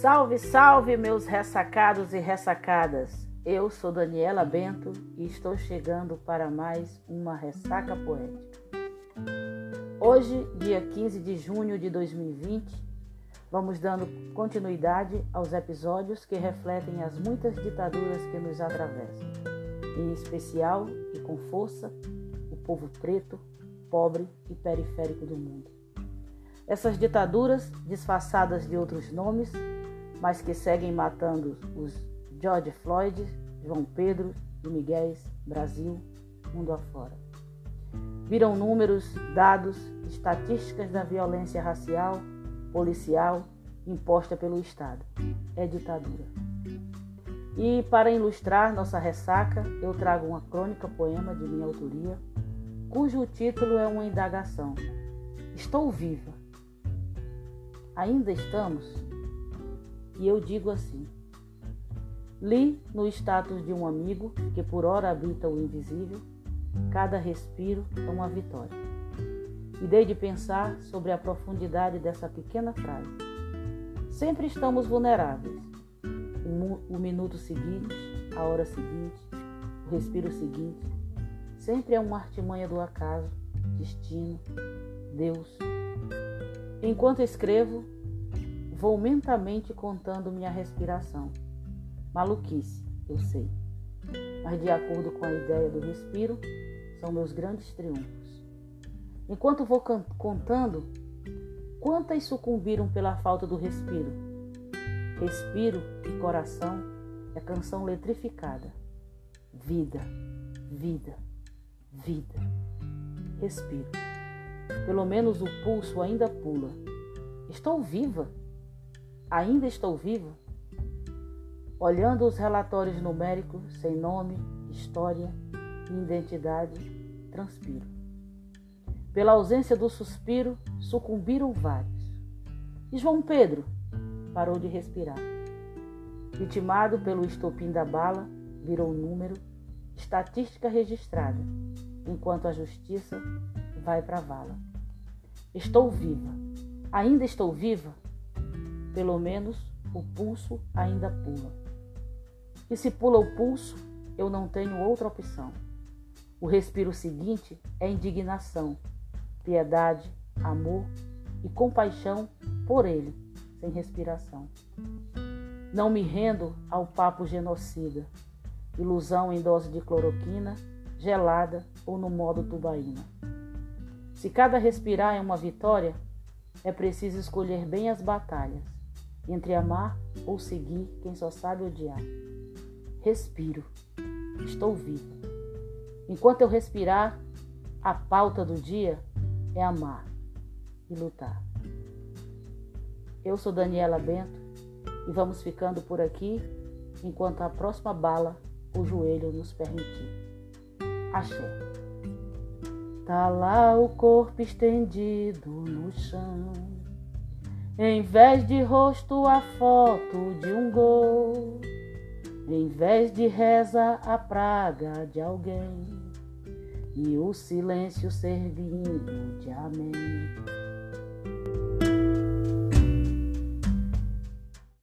Salve, salve, meus ressacados e ressacadas! Eu sou Daniela Bento e estou chegando para mais uma ressaca poética. Hoje, dia 15 de junho de 2020, vamos dando continuidade aos episódios que refletem as muitas ditaduras que nos atravessam, em especial e com força o povo preto, pobre e periférico do mundo. Essas ditaduras, disfarçadas de outros nomes, mas que seguem matando os George Floyd, João Pedro e Miguel Brasil, mundo afora. Viram números, dados, estatísticas da violência racial, policial imposta pelo Estado. É ditadura. E para ilustrar nossa ressaca, eu trago uma crônica poema de minha autoria, cujo título é uma indagação. Estou viva. Ainda estamos? E eu digo assim: li no status de um amigo que por hora habita o invisível, cada respiro é uma vitória. E dei de pensar sobre a profundidade dessa pequena frase. Sempre estamos vulneráveis. O, minuto seguinte, a hora seguinte, o respiro seguinte, sempre é uma artimanha do acaso, destino, Deus. Enquanto escrevo, Vou mentalmente contando minha respiração. Maluquice, eu sei. Mas de acordo com a ideia do respiro, são meus grandes triunfos. Enquanto vou contando, quantas sucumbiram pela falta do respiro? Respiro e coração é canção letrificada. Vida, vida, vida. Respiro. Pelo menos o pulso ainda pula. Estou viva. Ainda estou vivo? Olhando os relatórios numéricos sem nome, história e identidade, transpiro. Pela ausência do suspiro, sucumbiram vários. E João Pedro parou de respirar. Vitimado pelo estopim da bala, virou número, estatística registrada, enquanto a justiça vai para a vala. Estou viva. Ainda estou viva? Pelo menos o pulso ainda pula. E se pula o pulso, eu não tenho outra opção. O respiro seguinte é indignação, piedade, amor e compaixão por ele, sem respiração. Não me rendo ao papo genocida, ilusão em dose de cloroquina, gelada ou no modo tubaína. Se cada respirar é uma vitória, é preciso escolher bem as batalhas entre amar ou seguir quem só sabe odiar. Respiro. Estou viva. Enquanto eu respirar, a pauta do dia é amar e lutar. Eu sou Daniela Bento e vamos ficando por aqui enquanto a próxima bala o joelho nos permitir. Axé. Tá lá o corpo estendido no chão em vez de rosto, a foto de um gol. Em vez de reza, a praga de alguém. E o silêncio servindo de amém.